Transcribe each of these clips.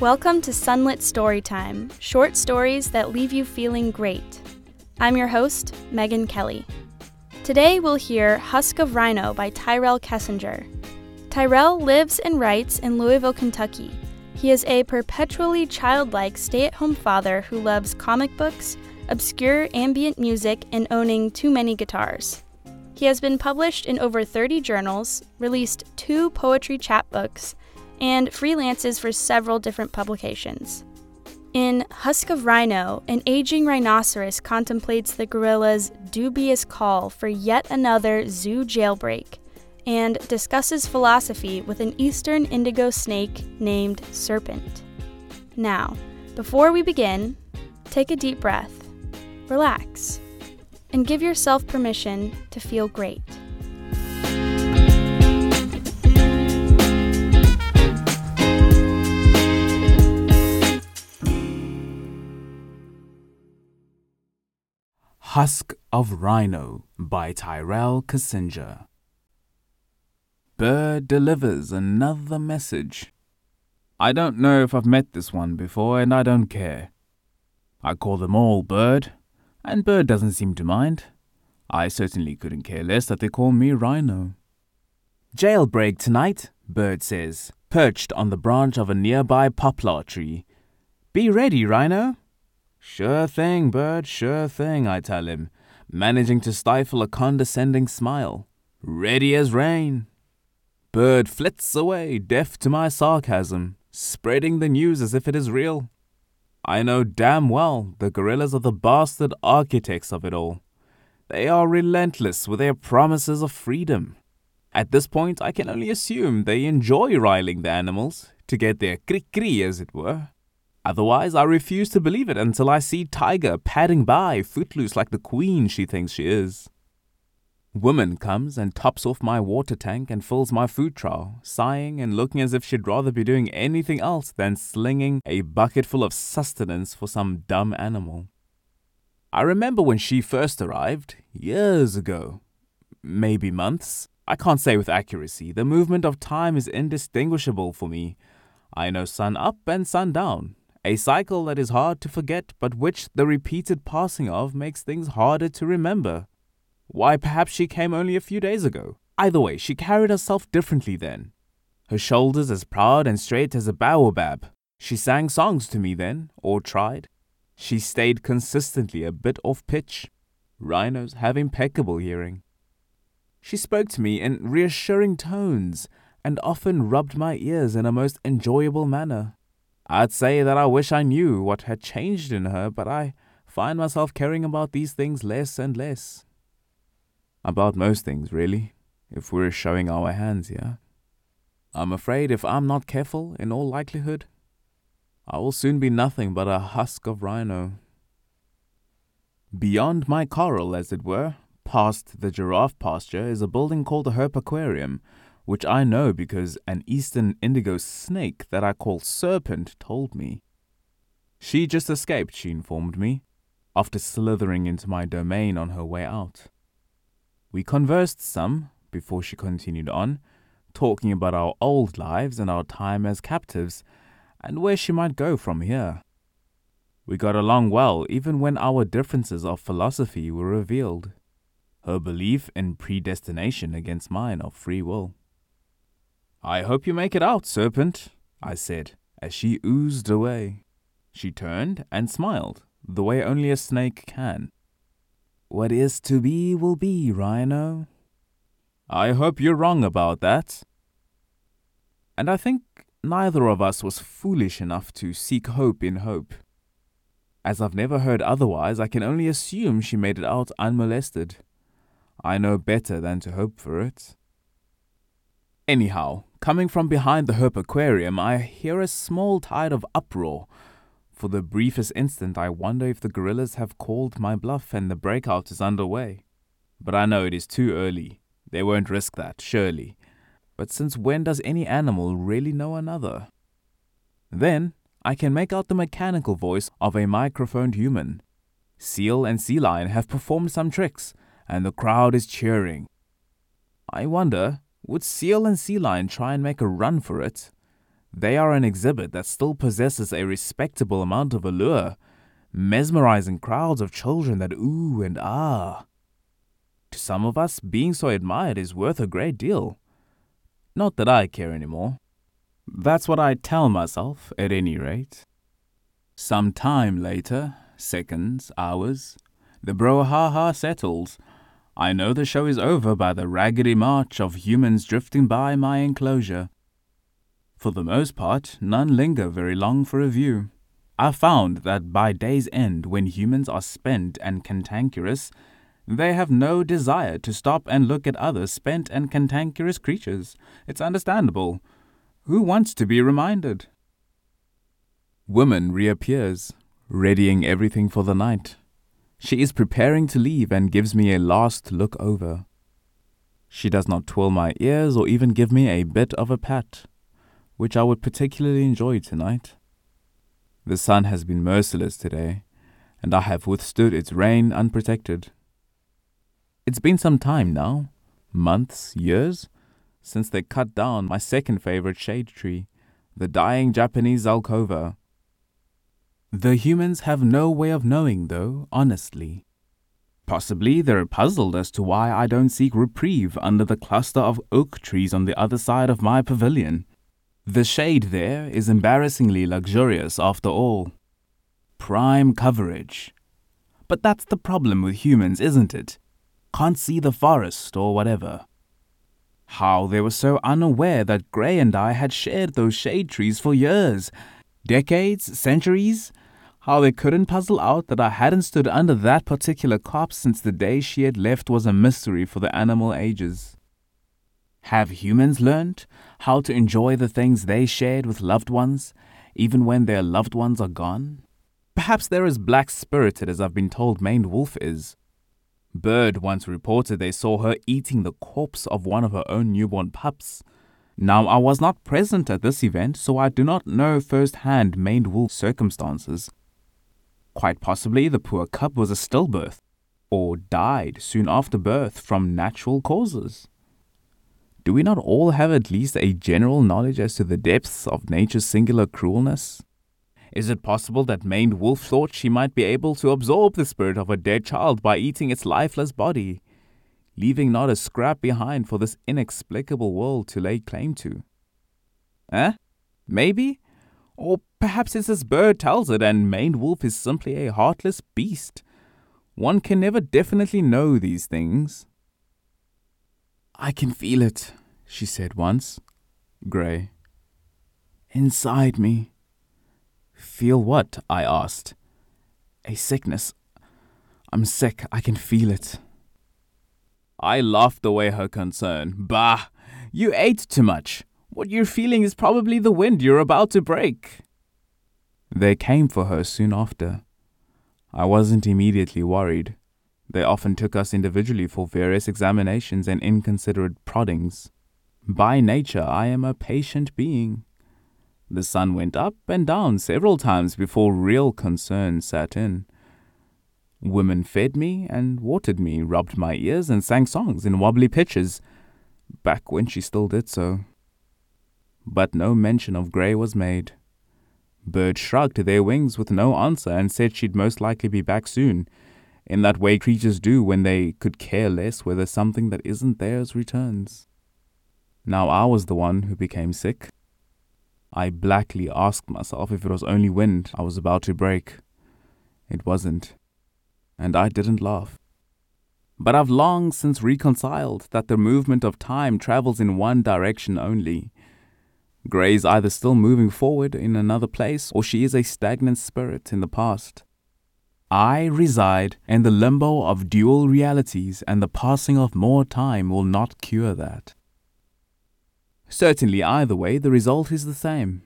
Welcome to Sunlit Storytime, short stories that leave you feeling great. I'm your host, Megan Kelly. Today we'll hear Husk of Rhino by Tyrell Kessinger. Tyrell lives and writes in Louisville, Kentucky. He is a perpetually childlike stay at home father who loves comic books, obscure ambient music, and owning too many guitars. He has been published in over 30 journals, released two poetry chapbooks, and freelances for several different publications. In Husk of Rhino, an aging rhinoceros contemplates the gorilla's dubious call for yet another zoo jailbreak and discusses philosophy with an eastern indigo snake named Serpent. Now, before we begin, take a deep breath, relax, and give yourself permission to feel great. Husk of Rhino by Tyrell Kessinger. Bird delivers another message. I don't know if I've met this one before, and I don't care. I call them all Bird, and Bird doesn't seem to mind. I certainly couldn't care less that they call me Rhino. Jailbreak tonight, Bird says, perched on the branch of a nearby poplar tree. Be ready, Rhino. Sure thing, Bird, sure thing, I tell him, managing to stifle a condescending smile. Ready as rain. Bird flits away, deaf to my sarcasm, spreading the news as if it is real. I know damn well the gorillas are the bastard architects of it all. They are relentless with their promises of freedom. At this point, I can only assume they enjoy riling the animals, to get their cri-cri as it were. Otherwise, I refuse to believe it until I see Tiger padding by, footloose like the queen she thinks she is. Woman comes and tops off my water tank and fills my food trough, sighing and looking as if she'd rather be doing anything else than slinging a bucketful of sustenance for some dumb animal. I remember when she first arrived, years ago. Maybe months. I can't say with accuracy. The movement of time is indistinguishable for me. I know sun up and sun down, a cycle that is hard to forget, but which the repeated passing of makes things harder to remember. Why, perhaps she came only a few days ago. Either way, she carried herself differently then. Her shoulders as proud and straight as a baobab. She sang songs to me then, or tried. She stayed consistently a bit off pitch. Rhinos have impeccable hearing. She spoke to me in reassuring tones and often rubbed my ears in a most enjoyable manner. I'd say that I wish I knew what had changed in her, but I find myself caring about these things less and less. About most things, really, if we're showing our hands here. I'm afraid if I'm not careful, in all likelihood, I will soon be nothing but a husk of rhino. Beyond my corral, as it were, past the giraffe pasture, is a building called the Herp Aquarium, which I know because an eastern indigo snake that I call Serpent told me. She just escaped, she informed me, after slithering into my domain on her way out. We conversed some before she continued on, talking about our old lives and our time as captives, and where she might go from here. We got along well even when our differences of philosophy were revealed. Her belief in predestination against mine of free will. I hope you make it out, Serpent, I said, as she oozed away. She turned and smiled, the way only a snake can. What is to be will be, Rhino. I hope you're wrong about that. And I think neither of us was foolish enough to seek hope in hope. As I've never heard otherwise, I can only assume she made it out unmolested. I know better than to hope for it. Anyhow, coming from behind the Herp Aquarium, I hear a small tide of uproar. For the briefest instant, I wonder if the gorillas have called my bluff and the breakout is underway. But I know it is too early. They won't risk that, surely. But since when does any animal really know another? Then I can make out the mechanical voice of a microphoned human. Seal and sea lion have performed some tricks, and the crowd is cheering. I wonder would Seal and Sea Lion try and make a run for it? They are an exhibit that still possesses a respectable amount of allure, mesmerizing crowds of children that ooh and ah. To some of us, being so admired is worth a great deal. Not that I care anymore. That's what I tell myself, at any rate. Some time later, seconds, hours, the brouhaha settles. I know the show is over by the raggedy march of humans drifting by my enclosure. For the most part, none linger very long for a view. I found that by day's end, when humans are spent and cantankerous, they have no desire to stop and look at other spent and cantankerous creatures. It's understandable. Who wants to be reminded? Woman reappears, readying everything for the night. She is preparing to leave and gives me a last look over. She does not twirl my ears or even give me a bit of a pat, which I would particularly enjoy tonight. The sun has been merciless today, and I have withstood its rain unprotected. It's been some time now, months, years, since they cut down my second favorite shade tree, the dying Japanese Zelkova. The humans have no way of knowing, though, honestly. Possibly they're puzzled as to why I don't seek reprieve under the cluster of oak trees on the other side of my pavilion. The shade there is embarrassingly luxurious after all. Prime coverage. But that's the problem with humans, isn't it? can't see the forest or whatever. How they were so unaware that Gray and I had shared those shade trees for years, decades, centuries. How they couldn't puzzle out that I hadn't stood under that particular copse since the day she had left was a mystery for the animal ages. Have humans learned how to enjoy the things they shared with loved ones, even when their loved ones are gone? Perhaps they're as black spirited as I've been told maned wolf is. Bird once reported they saw her eating the corpse of one of her own newborn pups. Now, I was not present at this event, so I do not know first-hand maned wolf circumstances. Quite possibly the poor cub was a stillbirth, or died soon after birth from natural causes. Do we not all have at least a general knowledge as to the depths of nature's singular cruelness? Is it possible that maned wolf thought she might be able to absorb the spirit of a dead child by eating its lifeless body, leaving not a scrap behind for this inexplicable world to lay claim to? Eh? Maybe? Or perhaps it's as Bird tells it, and maned wolf is simply a heartless beast. One can never definitely know these things. I can feel it, she said once. Grey. Inside me. Feel what? I asked. A sickness. I'm sick. I can feel it. I laughed away her concern. Bah! You ate too much. What you're feeling is probably the wind you're about to break. They came for her soon after. I wasn't immediately worried. They often took us individually for various examinations and inconsiderate proddings. By nature, I am a patient being. The sun went up and down several times before real concern set in. Women fed me and watered me, rubbed my ears, and sang songs in wobbly pitches, back when she still did so. But no mention of Grey was made. Bird shrugged their wings with no answer and said she'd most likely be back soon, in that way creatures do when they could care less whether something that isn't theirs returns. Now I was the one who became sick. I blackly asked myself if it was only wind I was about to break. It wasn't. And I didn't laugh. But I've long since reconciled that the movement of time travels in one direction only. Grey's either still moving forward in another place or she is a stagnant spirit in the past. I reside in the limbo of dual realities, and the passing of more time will not cure that. Certainly, either way, the result is the same.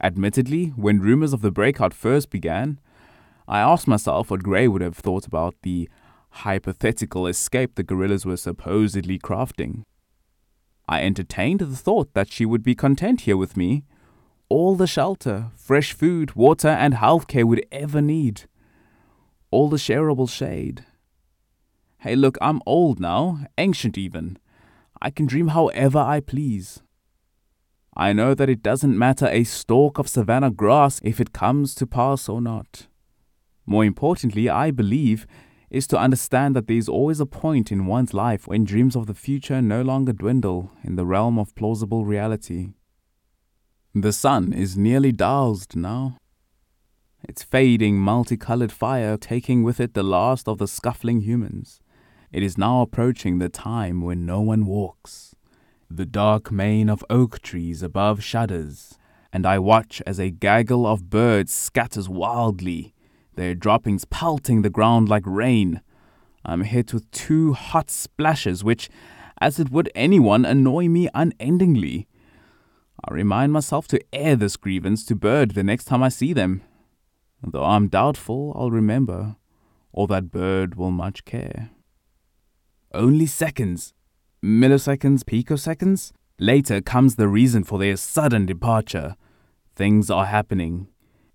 Admittedly, when rumors of the breakout first began, I asked myself what Grey would have thought about the hypothetical escape the gorillas were supposedly crafting. I entertained the thought that she would be content here with me, all the shelter, fresh food, water, and health care would ever need, all the shareable shade. Hey, look, I'm old now, ancient even. I can dream however I please. I know that it doesn't matter a stalk of savannah grass if it comes to pass or not. More importantly, I believe, is to understand that there is always a point in one's life when dreams of the future no longer dwindle in the realm of plausible reality. The sun is nearly doused now. Its fading, multicolored fire taking with it the last of the scuffling humans. It is now approaching the time when no one walks. The dark mane of oak trees above shudders, and I watch as a gaggle of birds scatters wildly, their droppings pelting the ground like rain. I'm hit with two hot splashes which, as it would anyone, annoy me unendingly. I remind myself to air this grievance to Bird the next time I see them, though I'm doubtful I'll remember, or that Bird will much care. Only seconds, milliseconds, picoseconds. Later comes the reason for their sudden departure. Things are happening.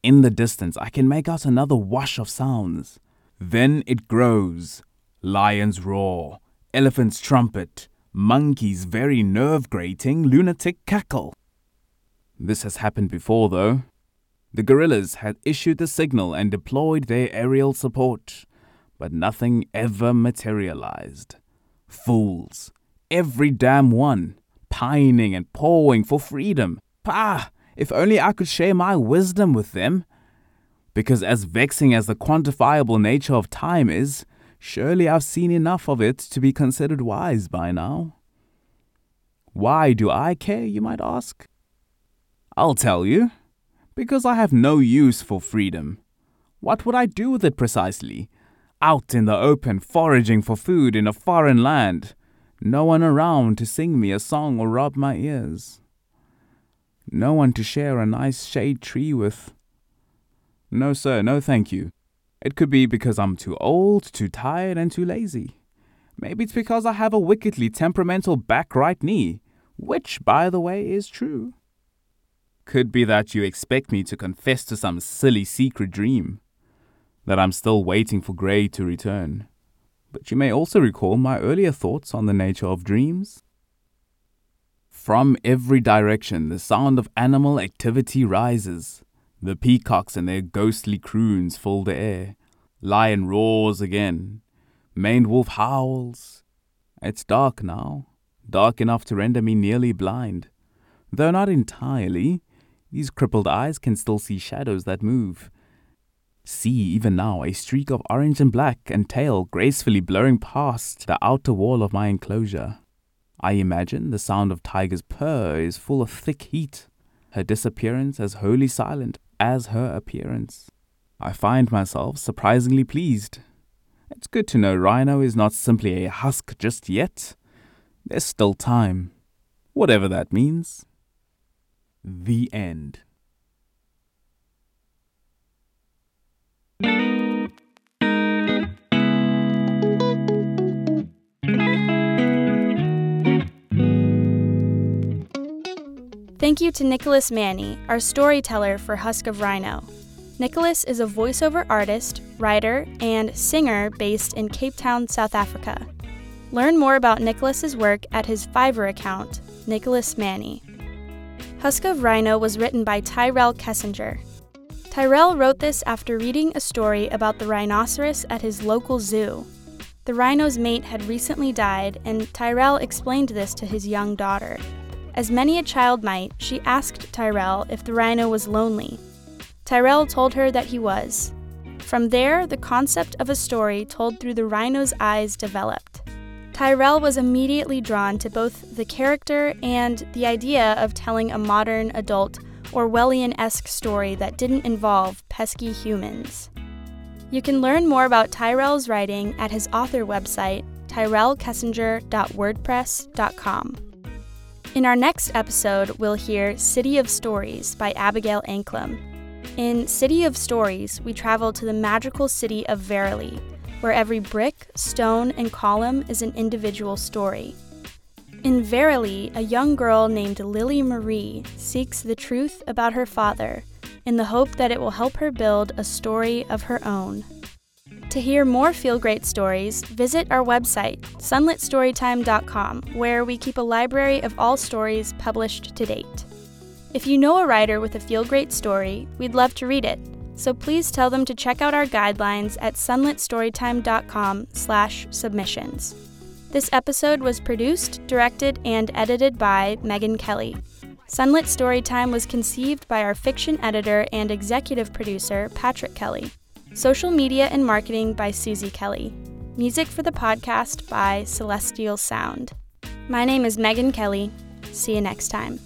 In the distance, I can make out another wash of sounds. Then it grows. Lions roar, elephants trumpet, monkeys very nerve grating, lunatic cackle. This has happened before, though. The gorillas had issued the signal and deployed their aerial support, but nothing ever materialized. Fools, every damn one, pining and pawing for freedom. Pah! If only I could share my wisdom with them. Because as vexing as the quantifiable nature of time is, surely I've seen enough of it to be considered wise by now. Why do I care, you might ask? I'll tell you. Because I have no use for freedom. What would I do with it precisely? Out in the open, foraging for food in a foreign land. No one around to sing me a song or rub my ears. No one to share a nice shade tree with. No, sir, no thank you. It could be because I'm too old, too tired, and too lazy. Maybe it's because I have a wickedly temperamental back right knee, which, by the way, is true. Could be that you expect me to confess to some silly secret dream, that I'm still waiting for Gray to return. But you may also recall my earlier thoughts on the nature of dreams. From every direction, the sound of animal activity rises. The peacocks and their ghostly croons fill the air. Lion roars again. Maned wolf howls. It's dark now, dark enough to render me nearly blind. Though not entirely, these crippled eyes can still see shadows that move. See even now a streak of orange and black and tail gracefully blurring past the outer wall of my enclosure. I imagine the sound of Tiger's purr is full of thick heat, her disappearance as wholly silent as her appearance. I find myself surprisingly pleased. It's good to know Rhino is not simply a husk just yet. There's still time, whatever that means. The end. Thank you to Nicholas Manny, our storyteller for Husk of Rhino. Nicholas is a voiceover artist, writer, and singer based in Cape Town, South Africa. Learn more about Nicholas's work at his Fiverr account, Nicholas Manny. Husk of Rhino was written by Tyrell Kessinger. Tyrell wrote this after reading a story about the rhinoceros at his local zoo. The rhino's mate had recently died, and Tyrell explained this to his young daughter. As many a child might, she asked Tyrell if the rhino was lonely. Tyrell told her that he was. From there, the concept of a story told through the rhino's eyes developed. Tyrell was immediately drawn to both the character and the idea of telling a modern, adult, Orwellian esque story that didn't involve pesky humans. You can learn more about Tyrell's writing at his author website, tyrellkessinger.wordpress.com. In our next episode, we'll hear City of Stories by Abigail Anklam. In City of Stories, we travel to the magical city of Verily, where every brick, stone, and column is an individual story. In Verily, a young girl named Lily Marie seeks the truth about her father in the hope that it will help her build a story of her own. To hear more Feel Great stories, visit our website, sunlitstorytime.com, where we keep a library of all stories published to date. If you know a writer with a feel great story, we'd love to read it. So please tell them to check out our guidelines at sunlitstorytime.com/submissions. This episode was produced, directed, and edited by Megan Kelly. Sunlit Storytime was conceived by our fiction editor and executive producer, Patrick Kelly. Social media and marketing by Susie Kelly. Music for the podcast by Celestial Sound. My name is Megan Kelly. See you next time.